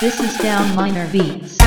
This is Down Minor Beats.